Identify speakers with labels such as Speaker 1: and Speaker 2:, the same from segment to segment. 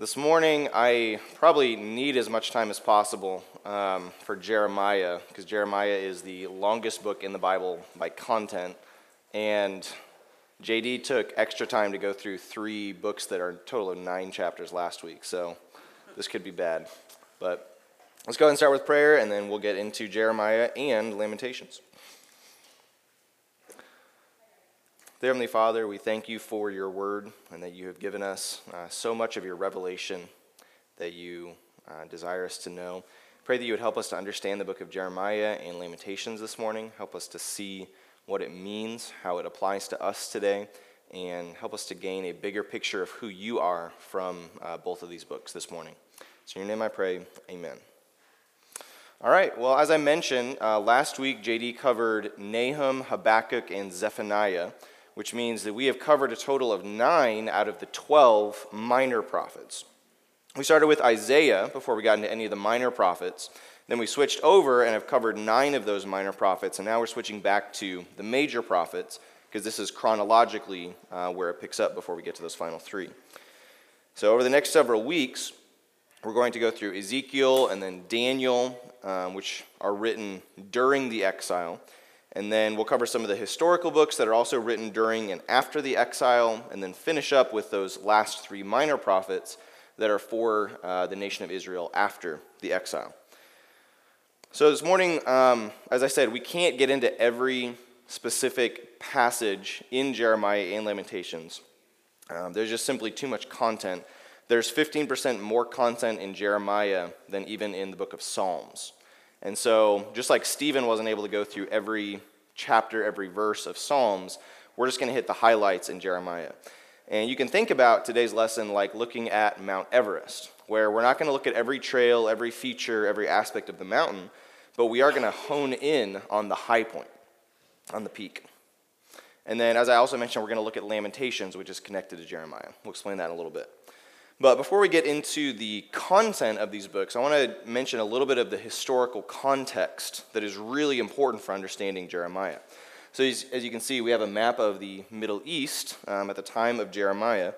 Speaker 1: This morning, I probably need as much time as possible um, for Jeremiah, because Jeremiah is the longest book in the Bible by content. And JD took extra time to go through three books that are total of nine chapters last week, so this could be bad. But let's go ahead and start with prayer, and then we'll get into Jeremiah and Lamentations. Heavenly Father, we thank you for your word and that you have given us uh, so much of your revelation that you uh, desire us to know. Pray that you would help us to understand the book of Jeremiah and Lamentations this morning. Help us to see what it means, how it applies to us today, and help us to gain a bigger picture of who you are from uh, both of these books this morning. So, in your name I pray, amen. All right, well, as I mentioned, uh, last week JD covered Nahum, Habakkuk, and Zephaniah which means that we have covered a total of nine out of the 12 minor prophets. We started with Isaiah before we got into any of the minor prophets. Then we switched over and have covered nine of those minor prophets, and now we're switching back to the major prophets because this is chronologically uh, where it picks up before we get to those final three. So, over the next several weeks, we're going to go through Ezekiel and then Daniel, um, which are written during the exile. And then we'll cover some of the historical books that are also written during and after the exile, and then finish up with those last three minor prophets that are for uh, the nation of Israel after the exile. So this morning, um, as I said, we can't get into every specific passage in Jeremiah and Lamentations. Um, there's just simply too much content. There's 15% more content in Jeremiah than even in the book of Psalms. And so, just like Stephen wasn't able to go through every chapter, every verse of Psalms, we're just going to hit the highlights in Jeremiah. And you can think about today's lesson like looking at Mount Everest, where we're not going to look at every trail, every feature, every aspect of the mountain, but we are going to hone in on the high point, on the peak. And then, as I also mentioned, we're going to look at Lamentations, which is connected to Jeremiah. We'll explain that in a little bit. But before we get into the content of these books, I want to mention a little bit of the historical context that is really important for understanding Jeremiah. So, as, you can see, we have a map of the Middle East um, at the time of Jeremiah.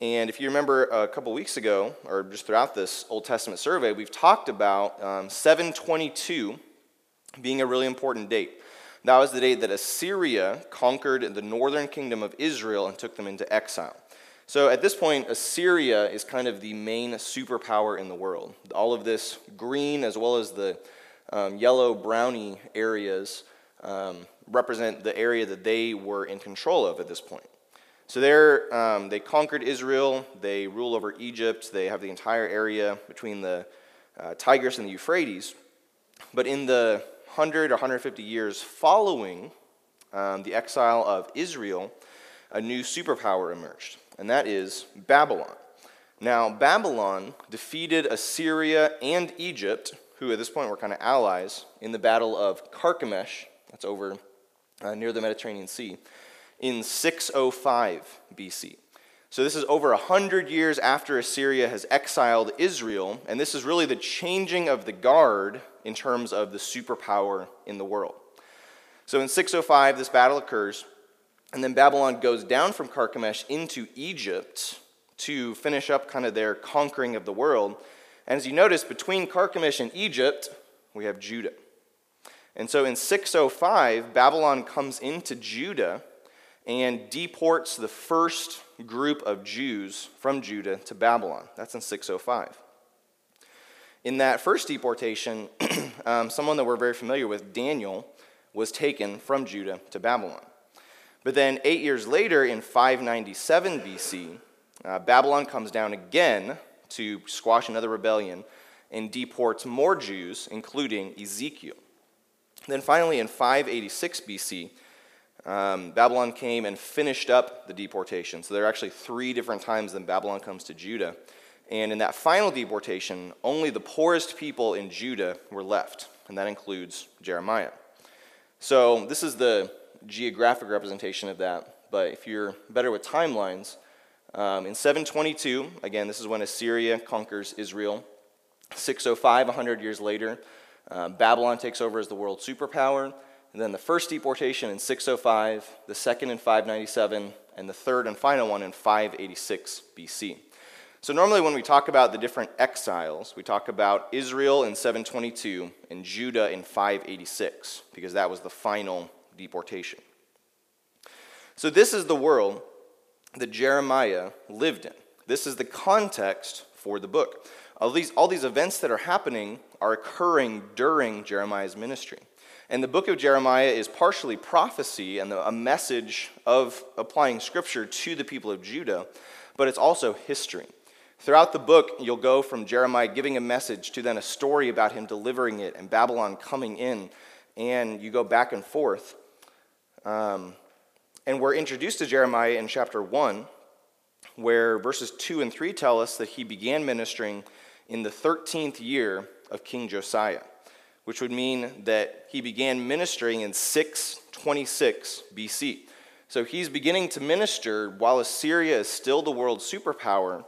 Speaker 1: And if you remember a couple weeks ago, or just throughout this Old Testament survey, we've talked about um, 722 being a really important date. That was the date that Assyria conquered the northern kingdom of Israel and took them into exile. So at this point, Assyria is kind of the main superpower in the world. All of this green as well as the um, yellow browny areas um, represent the area that they were in control of at this point. So they um, they conquered Israel, they rule over Egypt, they have the entire area between the uh, Tigris and the Euphrates. But in the 100 or 150 years following um, the exile of Israel, a new superpower emerged and that is Babylon. Now, Babylon defeated Assyria and Egypt, who at this point were kind of allies, in the Battle of Carchemish, that's over uh, near the Mediterranean Sea, in 605 BC. So, this is over 100 years after Assyria has exiled Israel, and this is really the changing of the guard in terms of the superpower in the world. So, in 605, this battle occurs. And then Babylon goes down from Carchemish into Egypt to finish up kind of their conquering of the world. And as you notice, between Carchemish and Egypt, we have Judah. And so in 605, Babylon comes into Judah and deports the first group of Jews from Judah to Babylon. That's in 605. In that first deportation, um, someone that we're very familiar with, Daniel, was taken from Judah to Babylon. But then, eight years later, in 597 BC, uh, Babylon comes down again to squash another rebellion and deports more Jews, including Ezekiel. Then finally, in 586 BC, um, Babylon came and finished up the deportation. So there are actually three different times that Babylon comes to Judah. And in that final deportation, only the poorest people in Judah were left, and that includes Jeremiah. So this is the geographic representation of that, but if you're better with timelines, um, in 722, again, this is when Assyria conquers Israel. 605, 100 years later, uh, Babylon takes over as the world superpower. And then the first deportation in 605, the second in 597, and the third and final one in 586 BC. So normally when we talk about the different exiles, we talk about Israel in 722 and Judah in 586 because that was the final deportation. So this is the world that Jeremiah lived in. This is the context for the book. All these, all these events that are happening are occurring during Jeremiah's ministry. And the book of Jeremiah is partially prophecy and a message of applying scripture to the people of Judah, but it's also history. Throughout the book, you'll go from Jeremiah giving a message to then a story about him delivering it and Babylon coming in, and you go back and forth. Um, and we're introduced to Jeremiah in chapter 1, where verses 2 and 3 tell us that he began ministering in the 13th year of King Josiah, which would mean that he began ministering in 626 BC. So he's beginning to minister while Assyria is still the world's superpower,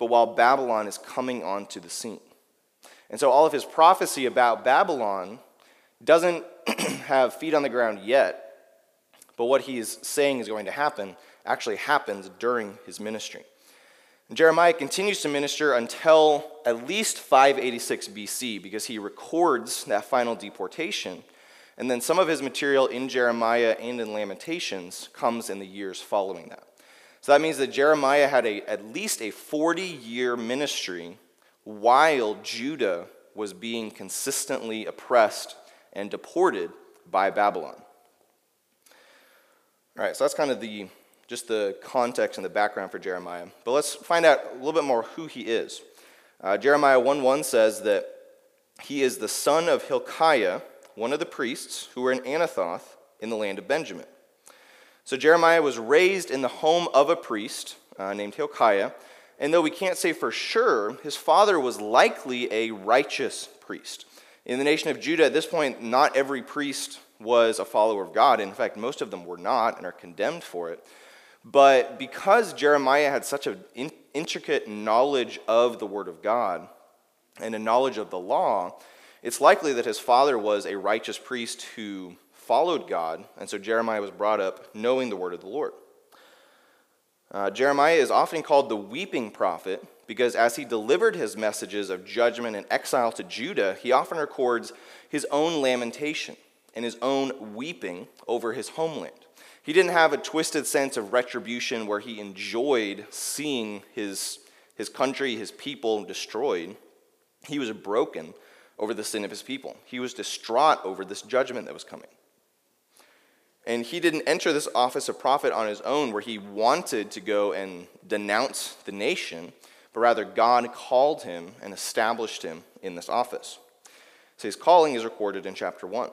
Speaker 1: but while Babylon is coming onto the scene. And so all of his prophecy about Babylon doesn't have feet on the ground yet, but what he's saying is going to happen actually happens during his ministry. And Jeremiah continues to minister until at least 586 BC because he records that final deportation. And then some of his material in Jeremiah and in Lamentations comes in the years following that. So that means that Jeremiah had a, at least a 40 year ministry while Judah was being consistently oppressed and deported by Babylon. All right, so that's kind of the just the context and the background for Jeremiah. But let's find out a little bit more who he is. Uh, Jeremiah 1 1 says that he is the son of Hilkiah, one of the priests who were in Anathoth in the land of Benjamin. So Jeremiah was raised in the home of a priest uh, named Hilkiah, and though we can't say for sure, his father was likely a righteous priest. In the nation of Judah, at this point, not every priest was a follower of God. In fact, most of them were not and are condemned for it. But because Jeremiah had such an in- intricate knowledge of the Word of God and a knowledge of the law, it's likely that his father was a righteous priest who followed God, and so Jeremiah was brought up knowing the Word of the Lord. Uh, Jeremiah is often called the weeping prophet because as he delivered his messages of judgment and exile to Judah, he often records his own lamentation and his own weeping over his homeland. He didn't have a twisted sense of retribution where he enjoyed seeing his, his country, his people destroyed. He was broken over the sin of his people. He was distraught over this judgment that was coming. And he didn't enter this office of prophet on his own where he wanted to go and denounce the nation, but rather God called him and established him in this office. So his calling is recorded in chapter 1.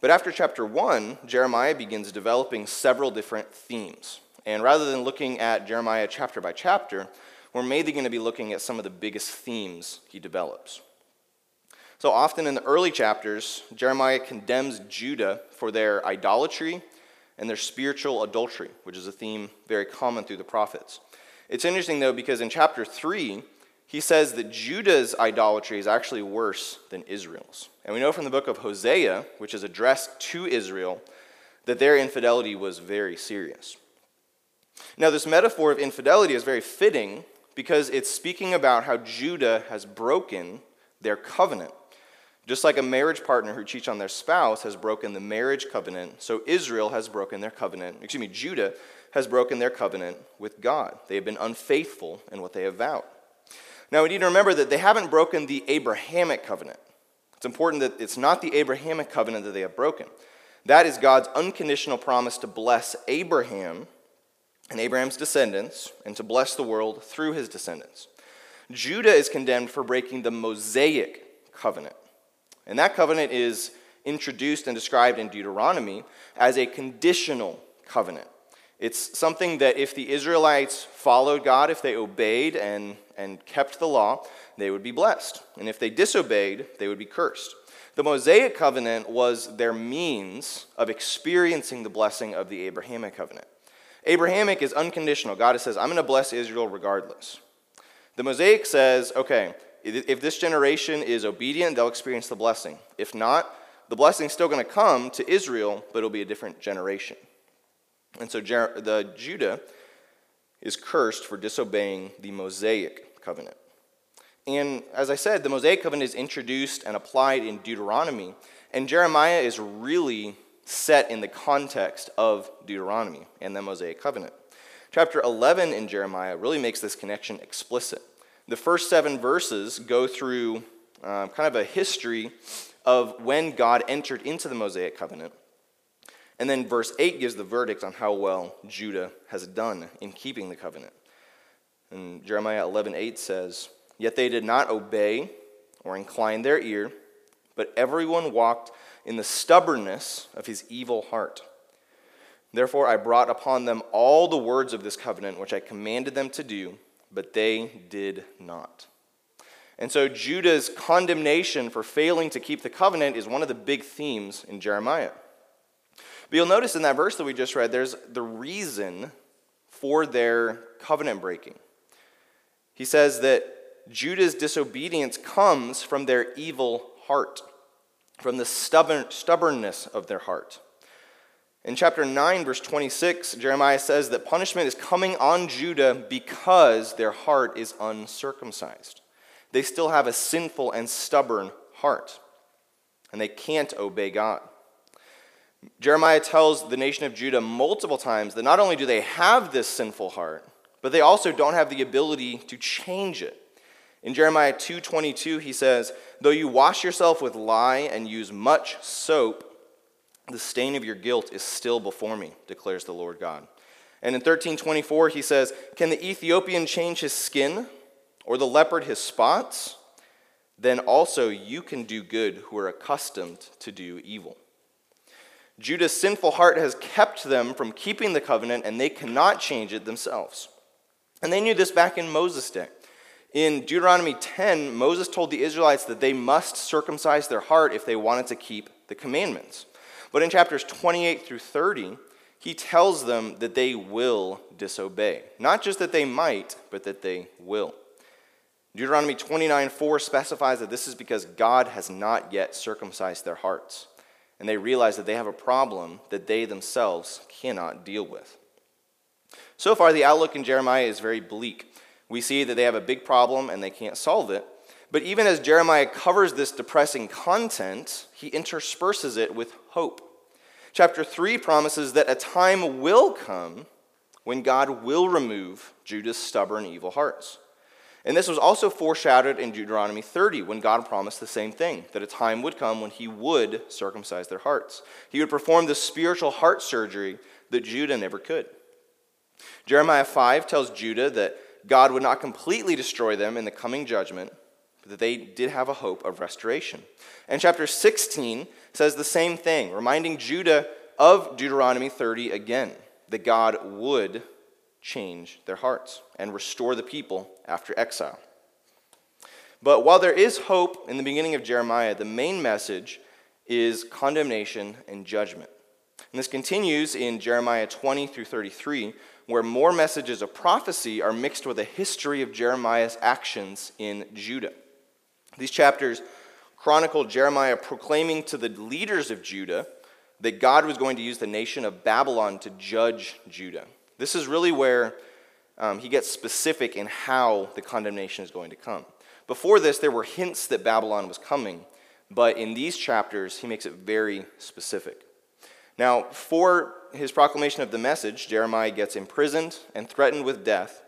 Speaker 1: But after chapter 1, Jeremiah begins developing several different themes. And rather than looking at Jeremiah chapter by chapter, we're mainly going to be looking at some of the biggest themes he develops. So often in the early chapters, Jeremiah condemns Judah for their idolatry and their spiritual adultery, which is a theme very common through the prophets. It's interesting, though, because in chapter 3, he says that Judah's idolatry is actually worse than Israel's. And we know from the book of Hosea, which is addressed to Israel, that their infidelity was very serious. Now, this metaphor of infidelity is very fitting because it's speaking about how Judah has broken their covenant. Just like a marriage partner who cheats on their spouse has broken the marriage covenant, so Israel has broken their covenant. Excuse me, Judah has broken their covenant with God. They have been unfaithful in what they have vowed. Now, we need to remember that they haven't broken the Abrahamic covenant. It's important that it's not the Abrahamic covenant that they have broken. That is God's unconditional promise to bless Abraham and Abraham's descendants and to bless the world through his descendants. Judah is condemned for breaking the Mosaic covenant. And that covenant is introduced and described in Deuteronomy as a conditional covenant. It's something that if the Israelites followed God, if they obeyed and, and kept the law, they would be blessed. And if they disobeyed, they would be cursed. The Mosaic covenant was their means of experiencing the blessing of the Abrahamic covenant. Abrahamic is unconditional. God says, I'm going to bless Israel regardless. The Mosaic says, okay, if this generation is obedient, they'll experience the blessing. If not, the blessing is still going to come to Israel, but it'll be a different generation. And so the Judah is cursed for disobeying the Mosaic covenant. And as I said, the Mosaic covenant is introduced and applied in Deuteronomy, and Jeremiah is really set in the context of Deuteronomy and the Mosaic covenant. Chapter 11 in Jeremiah really makes this connection explicit. The first seven verses go through um, kind of a history of when God entered into the Mosaic covenant. And then verse 8 gives the verdict on how well Judah has done in keeping the covenant. And Jeremiah 11:8 says, "Yet they did not obey or incline their ear, but everyone walked in the stubbornness of his evil heart. Therefore I brought upon them all the words of this covenant which I commanded them to do, but they did not." And so Judah's condemnation for failing to keep the covenant is one of the big themes in Jeremiah. But you'll notice in that verse that we just read, there's the reason for their covenant breaking. He says that Judah's disobedience comes from their evil heart, from the stubborn, stubbornness of their heart. In chapter 9, verse 26, Jeremiah says that punishment is coming on Judah because their heart is uncircumcised. They still have a sinful and stubborn heart, and they can't obey God. Jeremiah tells the nation of Judah multiple times that not only do they have this sinful heart, but they also don't have the ability to change it. In Jeremiah 2:22 he says, "Though you wash yourself with lye and use much soap, the stain of your guilt is still before me," declares the Lord God. And in 13:24 he says, "Can the Ethiopian change his skin or the leopard his spots? Then also you can do good who are accustomed to do evil." Judah's sinful heart has kept them from keeping the covenant, and they cannot change it themselves. And they knew this back in Moses' day. In Deuteronomy 10, Moses told the Israelites that they must circumcise their heart if they wanted to keep the commandments. But in chapters 28 through 30, he tells them that they will disobey. Not just that they might, but that they will. Deuteronomy 29 4 specifies that this is because God has not yet circumcised their hearts and they realize that they have a problem that they themselves cannot deal with. So far, the outlook in Jeremiah is very bleak. We see that they have a big problem and they can't solve it. But even as Jeremiah covers this depressing content, he intersperses it with hope. Chapter 3 promises that a time will come when God will remove Judah's stubborn, evil hearts. And this was also foreshadowed in Deuteronomy 30 when God promised the same thing that a time would come when he would circumcise their hearts. He would perform the spiritual heart surgery that Judah never could. Jeremiah 5 tells Judah that God would not completely destroy them in the coming judgment, but that they did have a hope of restoration. And chapter 16 says the same thing, reminding Judah of Deuteronomy 30 again, that God would change their hearts and restore the people after exile. But while there is hope in the beginning of Jeremiah, the main message is condemnation and judgment. And this continues in Jeremiah 20 through 33, where more messages of prophecy are mixed with a history of Jeremiah's actions in Judah. These chapters chronicle Jeremiah proclaiming to the leaders of Judah that God was going to use the nation of Babylon to judge Judah. This is really where um, he gets specific in how the condemnation is going to come. Before this, there were hints that Babylon was coming, but in these chapters, he makes it very specific. Now, for his proclamation of the message, Jeremiah gets imprisoned and threatened with death.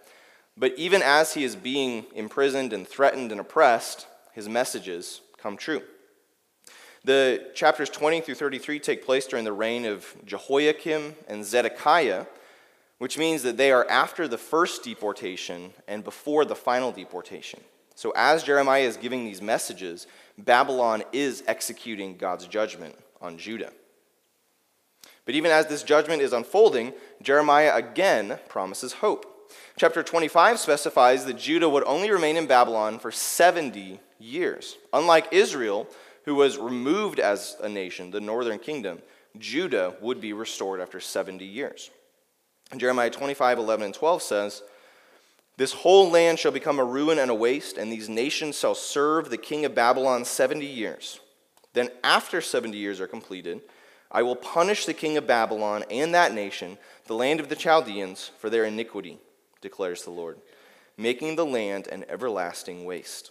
Speaker 1: But even as he is being imprisoned and threatened and oppressed, his messages come true. The chapters 20 through 33 take place during the reign of Jehoiakim and Zedekiah, which means that they are after the first deportation and before the final deportation. So, as Jeremiah is giving these messages, Babylon is executing God's judgment on Judah. But even as this judgment is unfolding, Jeremiah again promises hope. Chapter 25 specifies that Judah would only remain in Babylon for 70 years. Unlike Israel, who was removed as a nation, the northern kingdom, Judah would be restored after 70 years. Jeremiah 25, 11, and 12 says, This whole land shall become a ruin and a waste, and these nations shall serve the king of Babylon 70 years. Then, after 70 years are completed, I will punish the king of Babylon and that nation, the land of the Chaldeans, for their iniquity, declares the Lord. making the land an everlasting waste.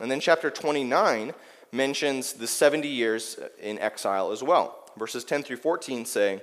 Speaker 1: And then chapter 29 mentions the 70 years in exile as well. Verses 10 through 14 say,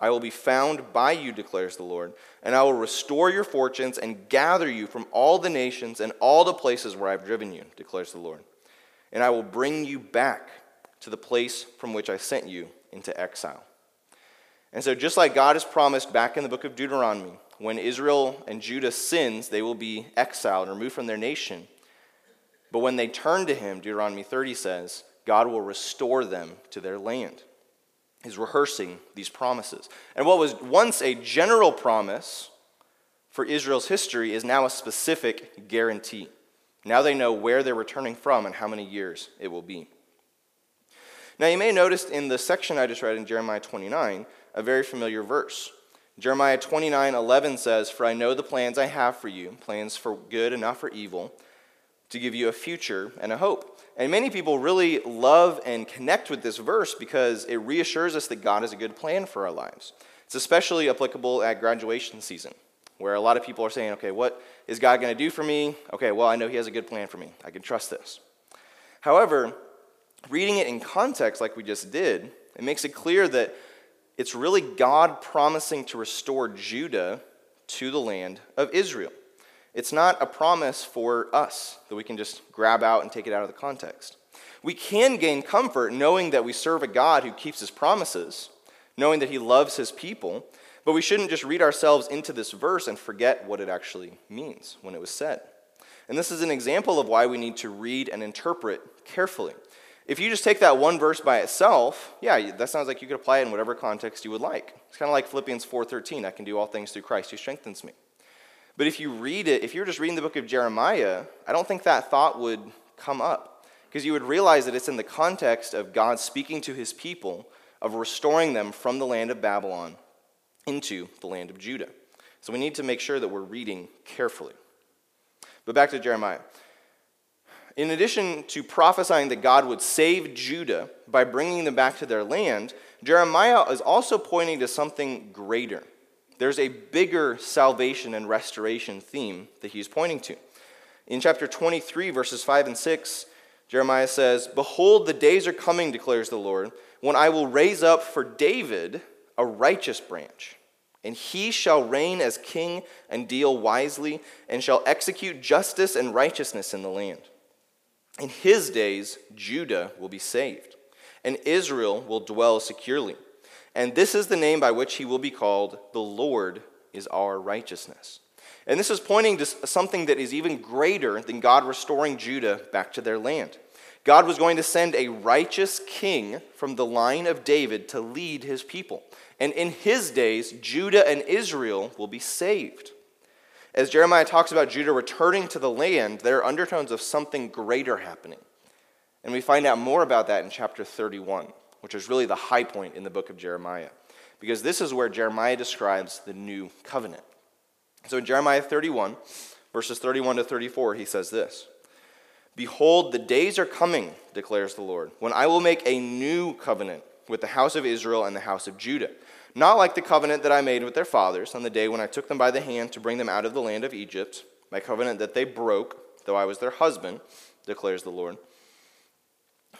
Speaker 1: I will be found by you, declares the Lord, and I will restore your fortunes and gather you from all the nations and all the places where I've driven you, declares the Lord. And I will bring you back to the place from which I sent you into exile. And so, just like God has promised back in the book of Deuteronomy, when Israel and Judah sins, they will be exiled, removed from their nation. But when they turn to him, Deuteronomy 30 says, God will restore them to their land. He's rehearsing these promises. And what was once a general promise for Israel's history is now a specific guarantee. Now they know where they're returning from and how many years it will be. Now, you may notice in the section I just read in Jeremiah 29 a very familiar verse. Jeremiah 29 11 says, For I know the plans I have for you, plans for good and not for evil, to give you a future and a hope. And many people really love and connect with this verse because it reassures us that God has a good plan for our lives. It's especially applicable at graduation season, where a lot of people are saying, okay, what is God going to do for me? Okay, well, I know He has a good plan for me. I can trust this. However, reading it in context, like we just did, it makes it clear that it's really God promising to restore Judah to the land of Israel. It's not a promise for us that we can just grab out and take it out of the context. We can gain comfort knowing that we serve a God who keeps his promises, knowing that he loves his people, but we shouldn't just read ourselves into this verse and forget what it actually means when it was said. And this is an example of why we need to read and interpret carefully. If you just take that one verse by itself, yeah, that sounds like you could apply it in whatever context you would like. It's kind of like Philippians 4:13, I can do all things through Christ who strengthens me. But if you read it, if you're just reading the book of Jeremiah, I don't think that thought would come up because you would realize that it's in the context of God speaking to his people of restoring them from the land of Babylon into the land of Judah. So we need to make sure that we're reading carefully. But back to Jeremiah. In addition to prophesying that God would save Judah by bringing them back to their land, Jeremiah is also pointing to something greater there's a bigger salvation and restoration theme that he's pointing to. In chapter 23, verses 5 and 6, Jeremiah says, Behold, the days are coming, declares the Lord, when I will raise up for David a righteous branch, and he shall reign as king and deal wisely, and shall execute justice and righteousness in the land. In his days, Judah will be saved, and Israel will dwell securely. And this is the name by which he will be called the Lord is our righteousness. And this is pointing to something that is even greater than God restoring Judah back to their land. God was going to send a righteous king from the line of David to lead his people. And in his days, Judah and Israel will be saved. As Jeremiah talks about Judah returning to the land, there are undertones of something greater happening. And we find out more about that in chapter 31 which is really the high point in the book of Jeremiah, because this is where Jeremiah describes the new covenant. So in Jeremiah 31, verses 31 to 34, he says this Behold, the days are coming, declares the Lord, when I will make a new covenant with the house of Israel and the house of Judah. Not like the covenant that I made with their fathers on the day when I took them by the hand to bring them out of the land of Egypt, my covenant that they broke, though I was their husband, declares the Lord.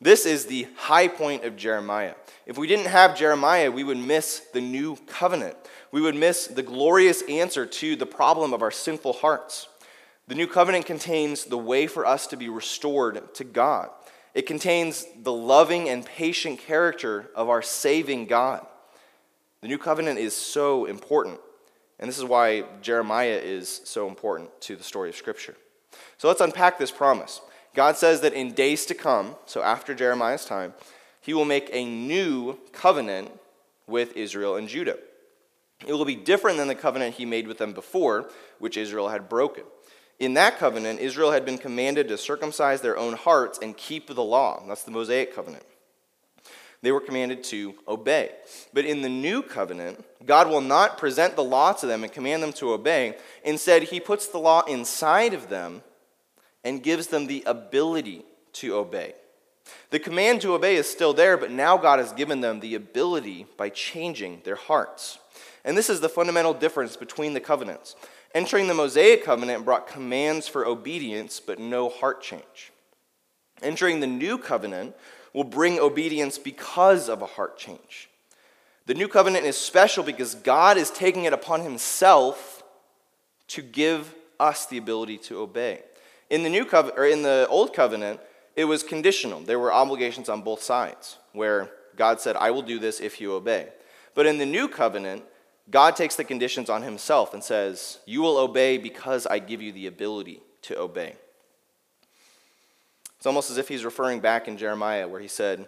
Speaker 1: This is the high point of Jeremiah. If we didn't have Jeremiah, we would miss the new covenant. We would miss the glorious answer to the problem of our sinful hearts. The new covenant contains the way for us to be restored to God. It contains the loving and patient character of our saving God. The new covenant is so important. And this is why Jeremiah is so important to the story of Scripture. So let's unpack this promise. God says that in days to come, so after Jeremiah's time, he will make a new covenant with Israel and Judah. It will be different than the covenant he made with them before, which Israel had broken. In that covenant, Israel had been commanded to circumcise their own hearts and keep the law. That's the Mosaic covenant. They were commanded to obey. But in the new covenant, God will not present the law to them and command them to obey. Instead, he puts the law inside of them and gives them the ability to obey. The command to obey is still there, but now God has given them the ability by changing their hearts. And this is the fundamental difference between the covenants. Entering the Mosaic covenant brought commands for obedience, but no heart change. Entering the new covenant will bring obedience because of a heart change. The new covenant is special because God is taking it upon himself to give us the ability to obey. In the new covenant or in the old covenant, it was conditional. There were obligations on both sides where God said, "I will do this if you obey." But in the new covenant, God takes the conditions on himself and says, You will obey because I give you the ability to obey. It's almost as if he's referring back in Jeremiah where he said,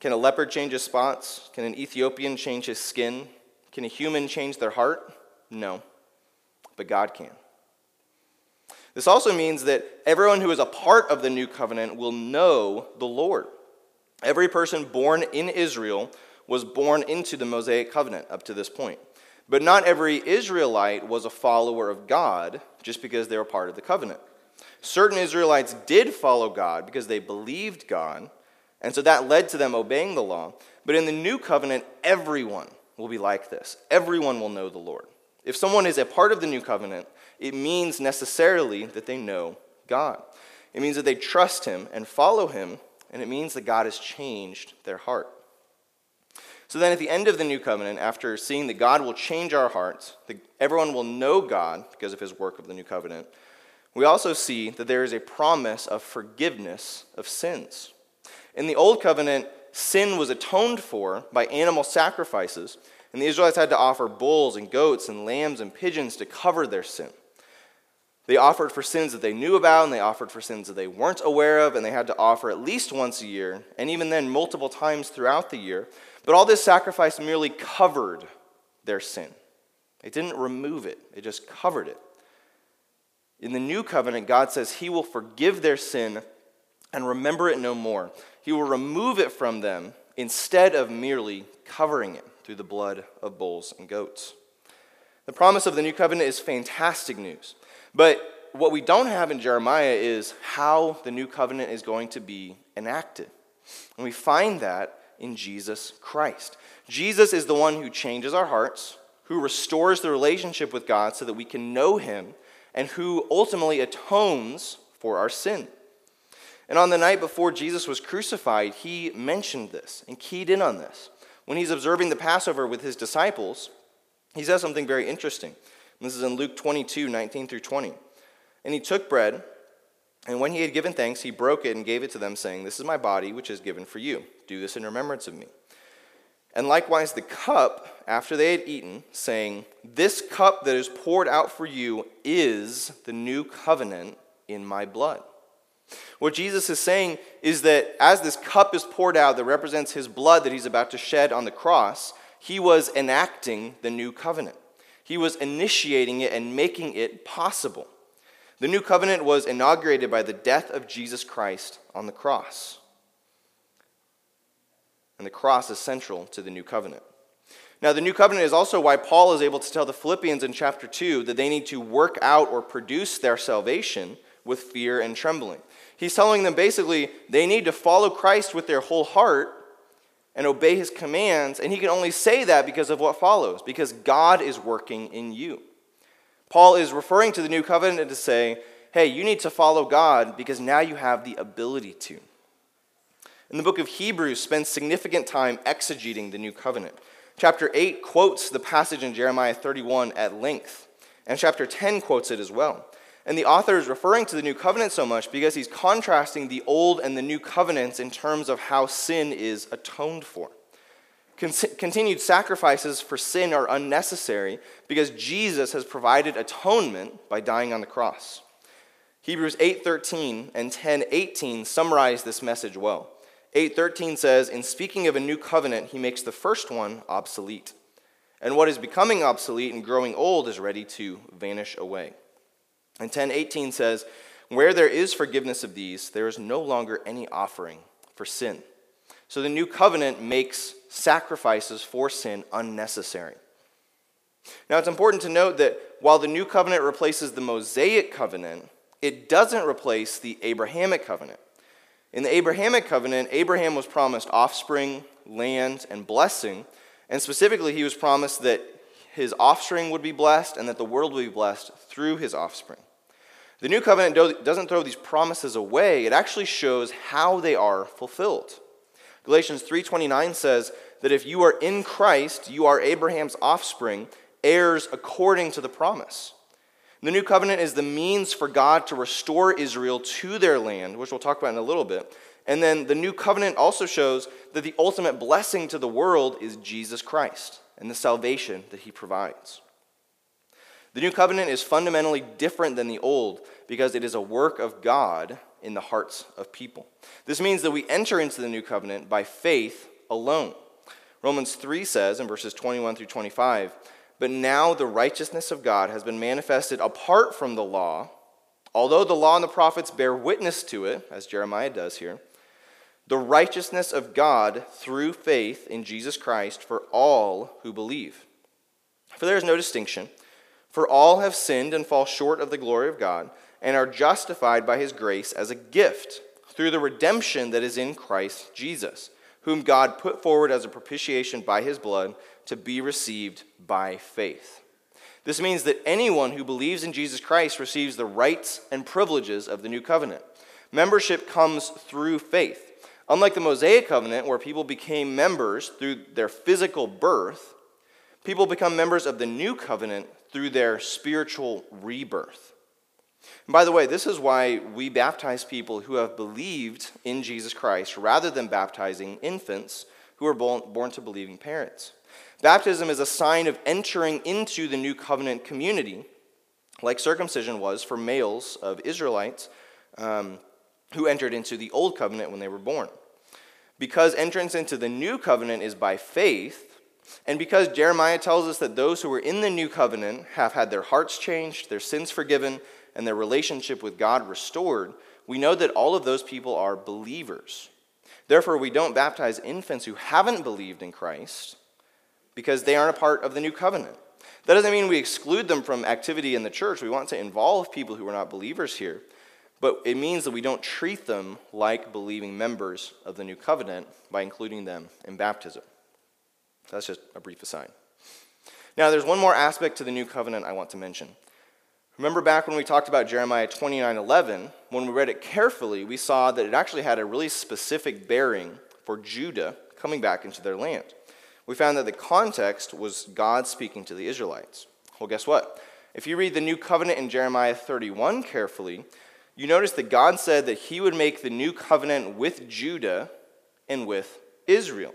Speaker 1: Can a leopard change his spots? Can an Ethiopian change his skin? Can a human change their heart? No, but God can. This also means that everyone who is a part of the new covenant will know the Lord. Every person born in Israel was born into the Mosaic covenant up to this point. But not every Israelite was a follower of God just because they were part of the covenant. Certain Israelites did follow God because they believed God, and so that led to them obeying the law. But in the new covenant, everyone will be like this. Everyone will know the Lord. If someone is a part of the new covenant, it means necessarily that they know God. It means that they trust Him and follow Him, and it means that God has changed their heart. So then, at the end of the new covenant, after seeing that God will change our hearts, that everyone will know God because of his work of the new covenant, we also see that there is a promise of forgiveness of sins. In the old covenant, sin was atoned for by animal sacrifices, and the Israelites had to offer bulls and goats and lambs and pigeons to cover their sin. They offered for sins that they knew about, and they offered for sins that they weren't aware of, and they had to offer at least once a year, and even then multiple times throughout the year. But all this sacrifice merely covered their sin. It didn't remove it, it just covered it. In the new covenant, God says He will forgive their sin and remember it no more. He will remove it from them instead of merely covering it through the blood of bulls and goats. The promise of the new covenant is fantastic news. But what we don't have in Jeremiah is how the new covenant is going to be enacted. And we find that in Jesus Christ. Jesus is the one who changes our hearts, who restores the relationship with God so that we can know Him, and who ultimately atones for our sin. And on the night before Jesus was crucified, he mentioned this and keyed in on this. When he's observing the Passover with his disciples, he says something very interesting. This is in Luke 22 19 through 20. And he took bread. And when he had given thanks, he broke it and gave it to them, saying, This is my body, which is given for you. Do this in remembrance of me. And likewise the cup, after they had eaten, saying, This cup that is poured out for you is the new covenant in my blood. What Jesus is saying is that as this cup is poured out that represents his blood that he's about to shed on the cross, he was enacting the new covenant. He was initiating it and making it possible. The new covenant was inaugurated by the death of Jesus Christ on the cross. And the cross is central to the new covenant. Now, the new covenant is also why Paul is able to tell the Philippians in chapter 2 that they need to work out or produce their salvation with fear and trembling. He's telling them basically they need to follow Christ with their whole heart and obey his commands, and he can only say that because of what follows, because God is working in you. Paul is referring to the new covenant to say, hey, you need to follow God because now you have the ability to. And the book of Hebrews spends significant time exegeting the new covenant. Chapter 8 quotes the passage in Jeremiah 31 at length, and chapter 10 quotes it as well. And the author is referring to the new covenant so much because he's contrasting the old and the new covenants in terms of how sin is atoned for. Con- continued sacrifices for sin are unnecessary because Jesus has provided atonement by dying on the cross. Hebrews 8:13 and 10:18 summarize this message well. 8:13 says, "In speaking of a new covenant, he makes the first one obsolete. And what is becoming obsolete and growing old is ready to vanish away." And 10:18 says, "Where there is forgiveness of these, there is no longer any offering for sin." So the new covenant makes sacrifices for sin unnecessary. Now it's important to note that while the new covenant replaces the Mosaic covenant, it doesn't replace the Abrahamic covenant. In the Abrahamic covenant, Abraham was promised offspring, land, and blessing, and specifically, he was promised that his offspring would be blessed and that the world would be blessed through his offspring. The new covenant doesn't throw these promises away, it actually shows how they are fulfilled. Galatians 3:29 says that if you are in Christ, you are Abraham's offspring, heirs according to the promise. The new covenant is the means for God to restore Israel to their land, which we'll talk about in a little bit. And then the new covenant also shows that the ultimate blessing to the world is Jesus Christ and the salvation that he provides. The new covenant is fundamentally different than the old because it is a work of God in the hearts of people. This means that we enter into the new covenant by faith alone. Romans 3 says in verses 21 through 25, But now the righteousness of God has been manifested apart from the law, although the law and the prophets bear witness to it, as Jeremiah does here, the righteousness of God through faith in Jesus Christ for all who believe. For there is no distinction, for all have sinned and fall short of the glory of God and are justified by his grace as a gift through the redemption that is in Christ Jesus, whom God put forward as a propitiation by his blood to be received by faith. This means that anyone who believes in Jesus Christ receives the rights and privileges of the new covenant. Membership comes through faith. Unlike the Mosaic covenant, where people became members through their physical birth, people become members of the new covenant through their spiritual rebirth. And by the way, this is why we baptize people who have believed in Jesus Christ rather than baptizing infants who are born, to believing parents. Baptism is a sign of entering into the new covenant community, like circumcision was for males of Israelites um, who entered into the old covenant when they were born. Because entrance into the new covenant is by faith, and because Jeremiah tells us that those who are in the new covenant have had their hearts changed, their sins forgiven, and their relationship with God restored, we know that all of those people are believers. Therefore, we don't baptize infants who haven't believed in Christ because they aren't a part of the new covenant. That doesn't mean we exclude them from activity in the church. We want to involve people who are not believers here. But it means that we don't treat them like believing members of the new covenant by including them in baptism. That's just a brief aside. Now, there's one more aspect to the new covenant I want to mention. Remember back when we talked about Jeremiah 29:11, when we read it carefully, we saw that it actually had a really specific bearing for Judah coming back into their land. We found that the context was God speaking to the Israelites. Well, guess what? If you read the new covenant in Jeremiah 31 carefully, you notice that God said that he would make the new covenant with Judah and with Israel.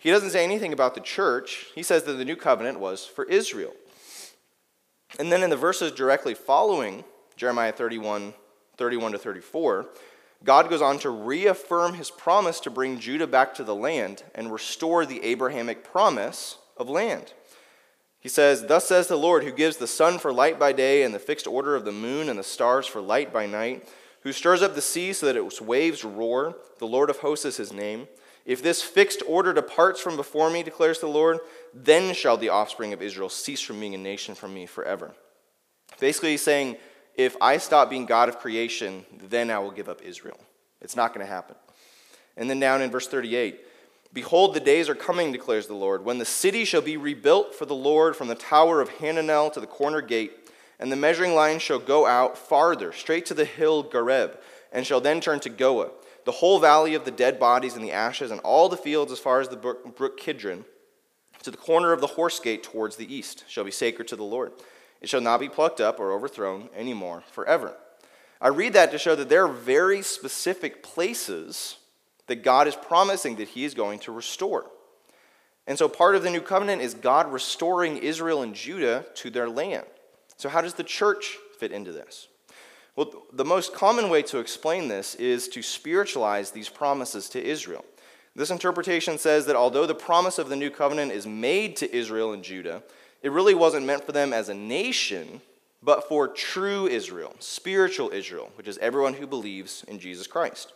Speaker 1: He doesn't say anything about the church. He says that the new covenant was for Israel. And then in the verses directly following Jeremiah 31, 31 to 34, God goes on to reaffirm his promise to bring Judah back to the land and restore the Abrahamic promise of land. He says, Thus says the Lord, who gives the sun for light by day and the fixed order of the moon and the stars for light by night, who stirs up the sea so that its waves roar. The Lord of hosts is his name. If this fixed order departs from before me, declares the Lord, then shall the offspring of Israel cease from being a nation from me forever. Basically, he's saying, if I stop being God of creation, then I will give up Israel. It's not going to happen. And then down in verse 38 Behold, the days are coming, declares the Lord, when the city shall be rebuilt for the Lord from the tower of Hananel to the corner gate, and the measuring line shall go out farther, straight to the hill Gareb, and shall then turn to Goah the whole valley of the dead bodies and the ashes, and all the fields as far as the brook Kidron, to the corner of the horse gate towards the east, shall be sacred to the Lord. It shall not be plucked up or overthrown anymore forever. I read that to show that there are very specific places that God is promising that He is going to restore. And so part of the new covenant is God restoring Israel and Judah to their land. So, how does the church fit into this? Well, the most common way to explain this is to spiritualize these promises to Israel. This interpretation says that although the promise of the new covenant is made to Israel and Judah, it really wasn't meant for them as a nation, but for true Israel, spiritual Israel, which is everyone who believes in Jesus Christ.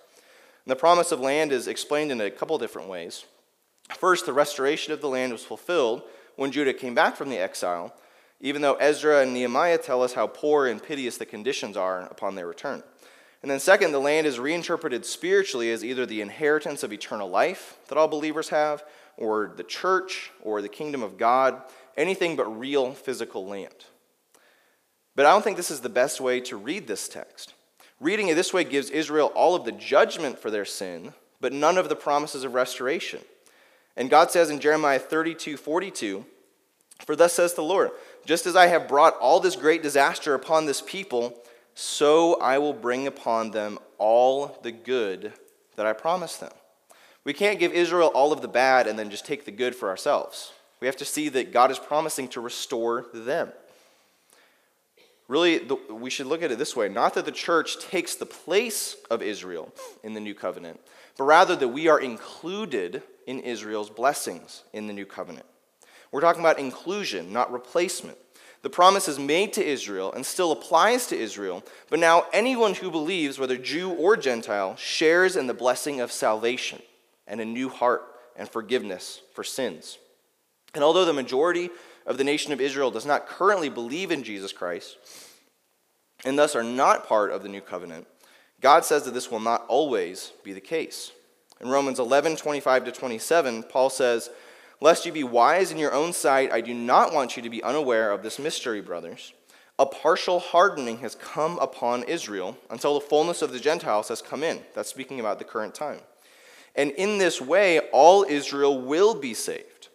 Speaker 1: And the promise of land is explained in a couple different ways. First, the restoration of the land was fulfilled when Judah came back from the exile, even though Ezra and Nehemiah tell us how poor and piteous the conditions are upon their return. And then, second, the land is reinterpreted spiritually as either the inheritance of eternal life that all believers have, or the church, or the kingdom of God, anything but real physical land. But I don't think this is the best way to read this text. Reading it this way gives Israel all of the judgment for their sin, but none of the promises of restoration. And God says in Jeremiah 32 42, For thus says the Lord, just as I have brought all this great disaster upon this people, so I will bring upon them all the good that I promised them. We can't give Israel all of the bad and then just take the good for ourselves. We have to see that God is promising to restore them. Really, the, we should look at it this way not that the church takes the place of Israel in the new covenant, but rather that we are included in Israel's blessings in the new covenant. We're talking about inclusion, not replacement. The promise is made to Israel and still applies to Israel, but now anyone who believes, whether Jew or Gentile, shares in the blessing of salvation and a new heart and forgiveness for sins. And although the majority of the nation of Israel does not currently believe in Jesus Christ, and thus are not part of the new covenant, God says that this will not always be the case. In Romans 11 25 to 27, Paul says, Lest you be wise in your own sight, I do not want you to be unaware of this mystery, brothers. A partial hardening has come upon Israel until the fullness of the Gentiles has come in. That's speaking about the current time. And in this way, all Israel will be saved.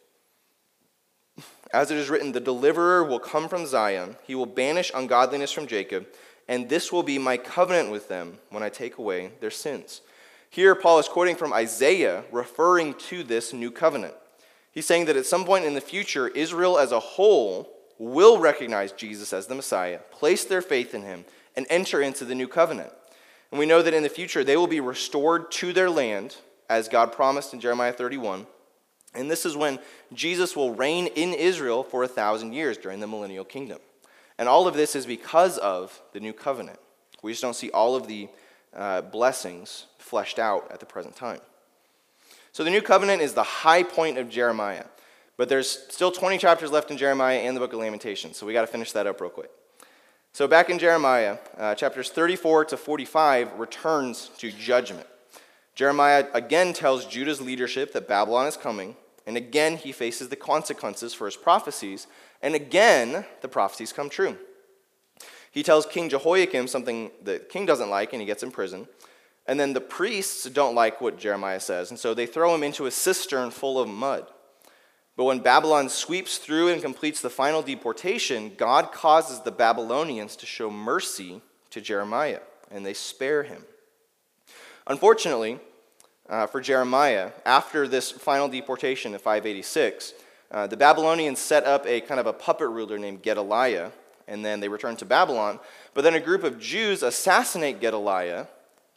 Speaker 1: As it is written, the deliverer will come from Zion, he will banish ungodliness from Jacob, and this will be my covenant with them when I take away their sins. Here, Paul is quoting from Isaiah, referring to this new covenant. He's saying that at some point in the future, Israel as a whole will recognize Jesus as the Messiah, place their faith in him, and enter into the new covenant. And we know that in the future, they will be restored to their land, as God promised in Jeremiah 31. And this is when Jesus will reign in Israel for a thousand years during the millennial kingdom. And all of this is because of the new covenant. We just don't see all of the uh, blessings fleshed out at the present time. So the new covenant is the high point of Jeremiah. But there's still 20 chapters left in Jeremiah and the book of Lamentations, so we got to finish that up real quick. So back in Jeremiah, uh, chapters 34 to 45 returns to judgment. Jeremiah again tells Judah's leadership that Babylon is coming, and again he faces the consequences for his prophecies, and again the prophecies come true. He tells King Jehoiakim something the king doesn't like, and he gets in prison. And then the priests don't like what Jeremiah says, and so they throw him into a cistern full of mud. But when Babylon sweeps through and completes the final deportation, God causes the Babylonians to show mercy to Jeremiah, and they spare him. Unfortunately, uh, for Jeremiah, after this final deportation in 586, uh, the Babylonians set up a kind of a puppet ruler named Gedaliah, and then they return to Babylon. But then a group of Jews assassinate Gedaliah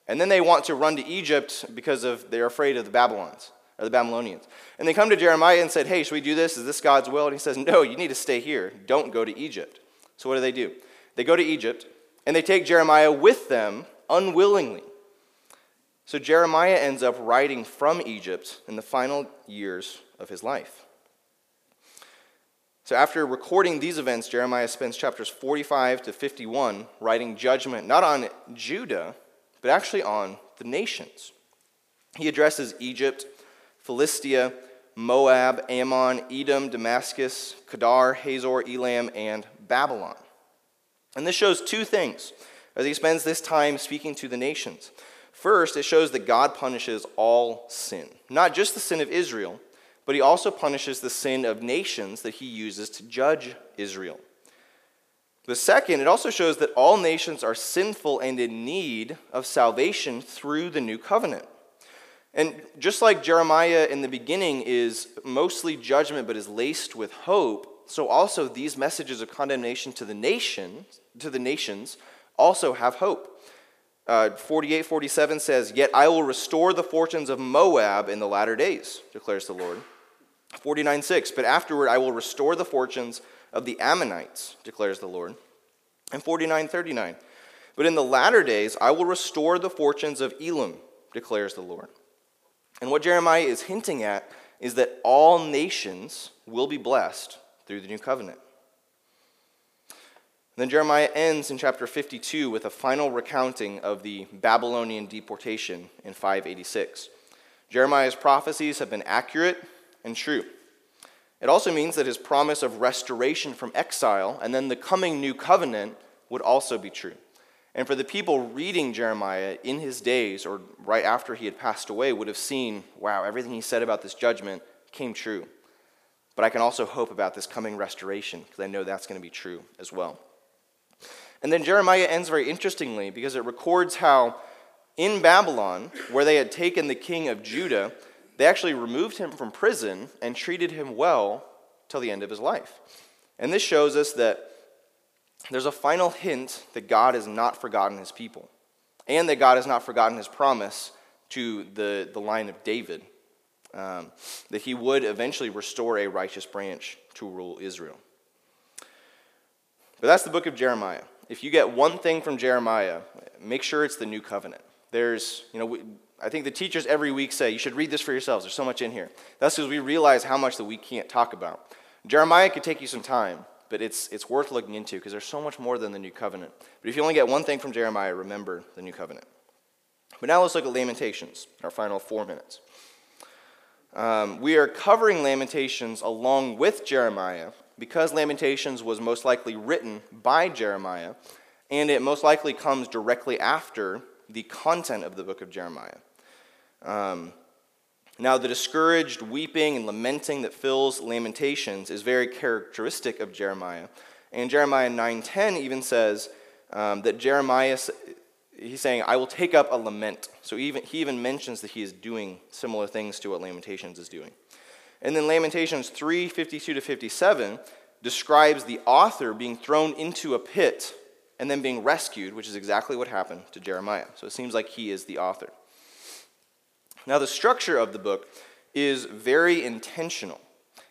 Speaker 1: and then they want to run to Egypt because of they're afraid of the Babylons or the Babylonians. And they come to Jeremiah and said, "Hey, should we do this? Is this God's will?" And he says, "No, you need to stay here. Don't go to Egypt." So what do they do? They go to Egypt and they take Jeremiah with them unwillingly. So Jeremiah ends up writing from Egypt in the final years of his life. So after recording these events, Jeremiah spends chapters 45 to 51 writing judgment not on Judah, but actually on the nations. He addresses Egypt, Philistia, Moab, Ammon, Edom, Damascus, Kedar, Hazor, Elam, and Babylon. And this shows two things as he spends this time speaking to the nations. First, it shows that God punishes all sin, not just the sin of Israel, but he also punishes the sin of nations that he uses to judge Israel. The second, it also shows that all nations are sinful and in need of salvation through the new covenant. And just like Jeremiah in the beginning is mostly judgment but is laced with hope, so also these messages of condemnation to the nation, to the nations, also have hope. Uh, 48 47 says, Yet I will restore the fortunes of Moab in the latter days, declares the Lord. 49 6, But afterward I will restore the fortunes of the Ammonites, declares the Lord. And 49 39, But in the latter days I will restore the fortunes of Elam, declares the Lord. And what Jeremiah is hinting at is that all nations will be blessed through the new covenant. then Jeremiah ends in chapter 52 with a final recounting of the Babylonian deportation in 586. Jeremiah's prophecies have been accurate and true. It also means that his promise of restoration from exile and then the coming new covenant would also be true. And for the people reading Jeremiah in his days or right after he had passed away would have seen, wow, everything he said about this judgment came true. But I can also hope about this coming restoration because I know that's going to be true as well. And then Jeremiah ends very interestingly because it records how in Babylon, where they had taken the king of Judah, they actually removed him from prison and treated him well till the end of his life. And this shows us that there's a final hint that God has not forgotten his people, and that God has not forgotten his promise to the, the line of David, um, that he would eventually restore a righteous branch to rule Israel. But that's the book of Jeremiah. If you get one thing from Jeremiah, make sure it's the new covenant. There's, you know, we, I think the teachers every week say, you should read this for yourselves. There's so much in here. That's because we realize how much that we can't talk about. Jeremiah could take you some time, but it's, it's worth looking into because there's so much more than the new covenant. But if you only get one thing from Jeremiah, remember the new covenant. But now let's look at Lamentations, our final four minutes. Um, we are covering Lamentations along with Jeremiah because Lamentations was most likely written by Jeremiah, and it most likely comes directly after the content of the book of Jeremiah. Um, now, the discouraged weeping and lamenting that fills Lamentations is very characteristic of Jeremiah. And Jeremiah 9:10 even says um, that Jeremiah, he's saying, I will take up a lament. So even, he even mentions that he is doing similar things to what Lamentations is doing. And then Lamentations 3:52 to 57 describes the author being thrown into a pit and then being rescued, which is exactly what happened to Jeremiah. So it seems like he is the author. Now, the structure of the book is very intentional.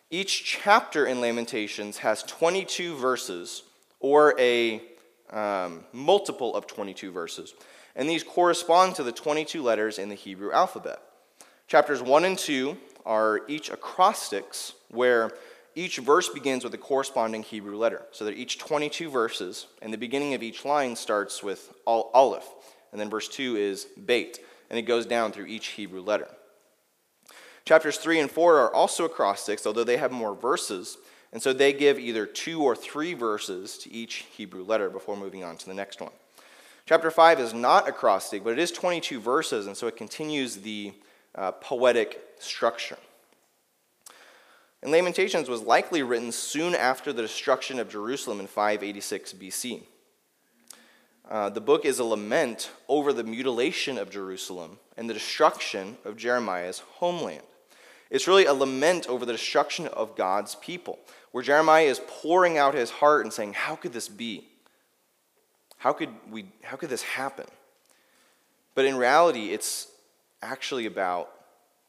Speaker 1: Each chapter in Lamentations has 22 verses, or a um, multiple of 22 verses, and these correspond to the 22 letters in the Hebrew alphabet. Chapters 1 and 2 are each acrostics, where each verse begins with a corresponding Hebrew letter. So they're each 22 verses, and the beginning of each line starts with Aleph, and then verse 2 is Beit and it goes down through each Hebrew letter. Chapters 3 and 4 are also acrostics, although they have more verses, and so they give either two or three verses to each Hebrew letter before moving on to the next one. Chapter 5 is not acrostic, but it is 22 verses, and so it continues the uh, poetic structure. And Lamentations was likely written soon after the destruction of Jerusalem in 586 BC. Uh, the book is a lament over the mutilation of Jerusalem and the destruction of Jeremiah's homeland. It's really a lament over the destruction of God's people, where Jeremiah is pouring out his heart and saying, How could this be? How could, we, how could this happen? But in reality, it's actually about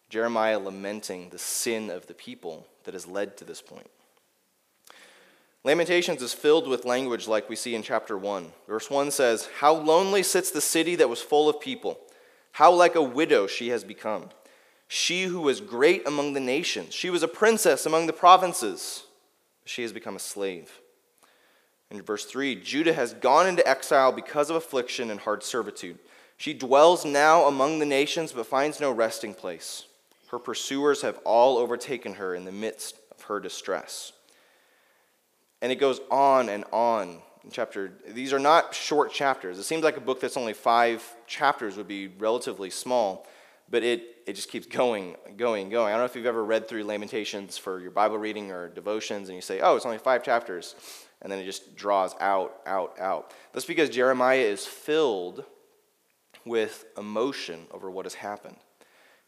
Speaker 1: Jeremiah lamenting the sin of the people that has led to this point. Lamentations is filled with language like we see in chapter 1. Verse 1 says, How lonely sits the city that was full of people! How like a widow she has become! She who was great among the nations, she was a princess among the provinces. She has become a slave. In verse 3, Judah has gone into exile because of affliction and hard servitude. She dwells now among the nations, but finds no resting place. Her pursuers have all overtaken her in the midst of her distress. And it goes on and on. Chapter these are not short chapters. It seems like a book that's only five chapters would be relatively small, but it, it just keeps going, going, going. I don't know if you've ever read through Lamentations for your Bible reading or devotions, and you say, "Oh, it's only five chapters." and then it just draws out, out, out. That's because Jeremiah is filled with emotion over what has happened.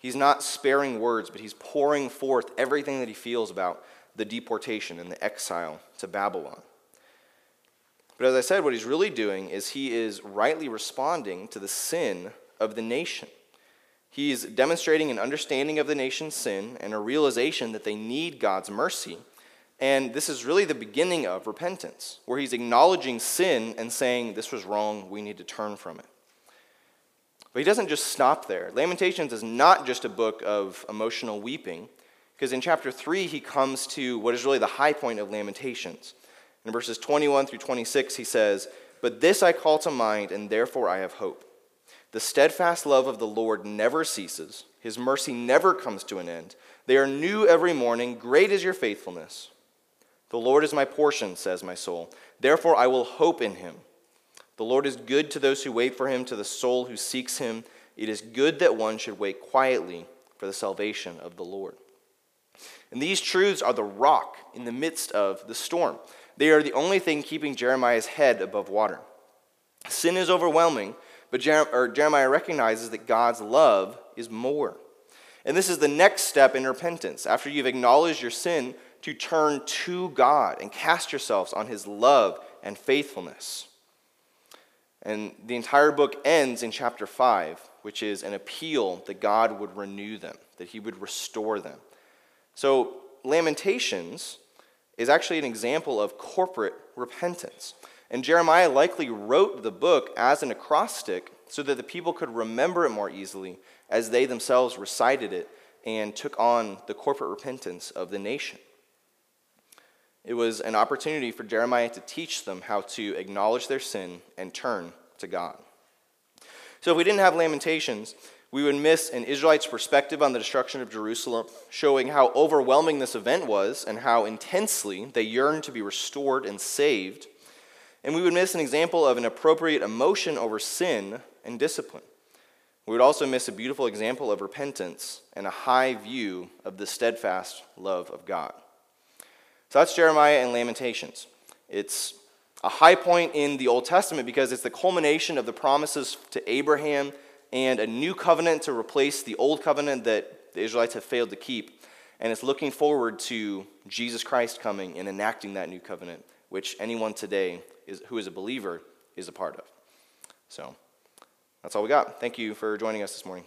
Speaker 1: He's not sparing words, but he's pouring forth everything that he feels about the deportation and the exile to Babylon. But as I said, what he's really doing is he is rightly responding to the sin of the nation. He's demonstrating an understanding of the nation's sin and a realization that they need God's mercy. And this is really the beginning of repentance, where he's acknowledging sin and saying, This was wrong, we need to turn from it. But he doesn't just stop there. Lamentations is not just a book of emotional weeping, because in chapter 3, he comes to what is really the high point of Lamentations. In verses 21 through 26, he says, But this I call to mind, and therefore I have hope. The steadfast love of the Lord never ceases, his mercy never comes to an end. They are new every morning. Great is your faithfulness. The Lord is my portion, says my soul. Therefore I will hope in him. The Lord is good to those who wait for him, to the soul who seeks him. It is good that one should wait quietly for the salvation of the Lord. And these truths are the rock in the midst of the storm. They are the only thing keeping Jeremiah's head above water. Sin is overwhelming, but Jeremiah recognizes that God's love is more. And this is the next step in repentance. After you've acknowledged your sin, to turn to God and cast yourselves on his love and faithfulness. And the entire book ends in chapter 5, which is an appeal that God would renew them, that he would restore them. So, Lamentations is actually an example of corporate repentance. And Jeremiah likely wrote the book as an acrostic so that the people could remember it more easily as they themselves recited it and took on the corporate repentance of the nation. It was an opportunity for Jeremiah to teach them how to acknowledge their sin and turn to God. So, if we didn't have Lamentations, we would miss an Israelite's perspective on the destruction of Jerusalem, showing how overwhelming this event was and how intensely they yearned to be restored and saved. And we would miss an example of an appropriate emotion over sin and discipline. We would also miss a beautiful example of repentance and a high view of the steadfast love of God. So that's Jeremiah and Lamentations. It's a high point in the Old Testament because it's the culmination of the promises to Abraham and a new covenant to replace the old covenant that the Israelites have failed to keep. And it's looking forward to Jesus Christ coming and enacting that new covenant, which anyone today is, who is a believer is a part of. So that's all we got. Thank you for joining us this morning.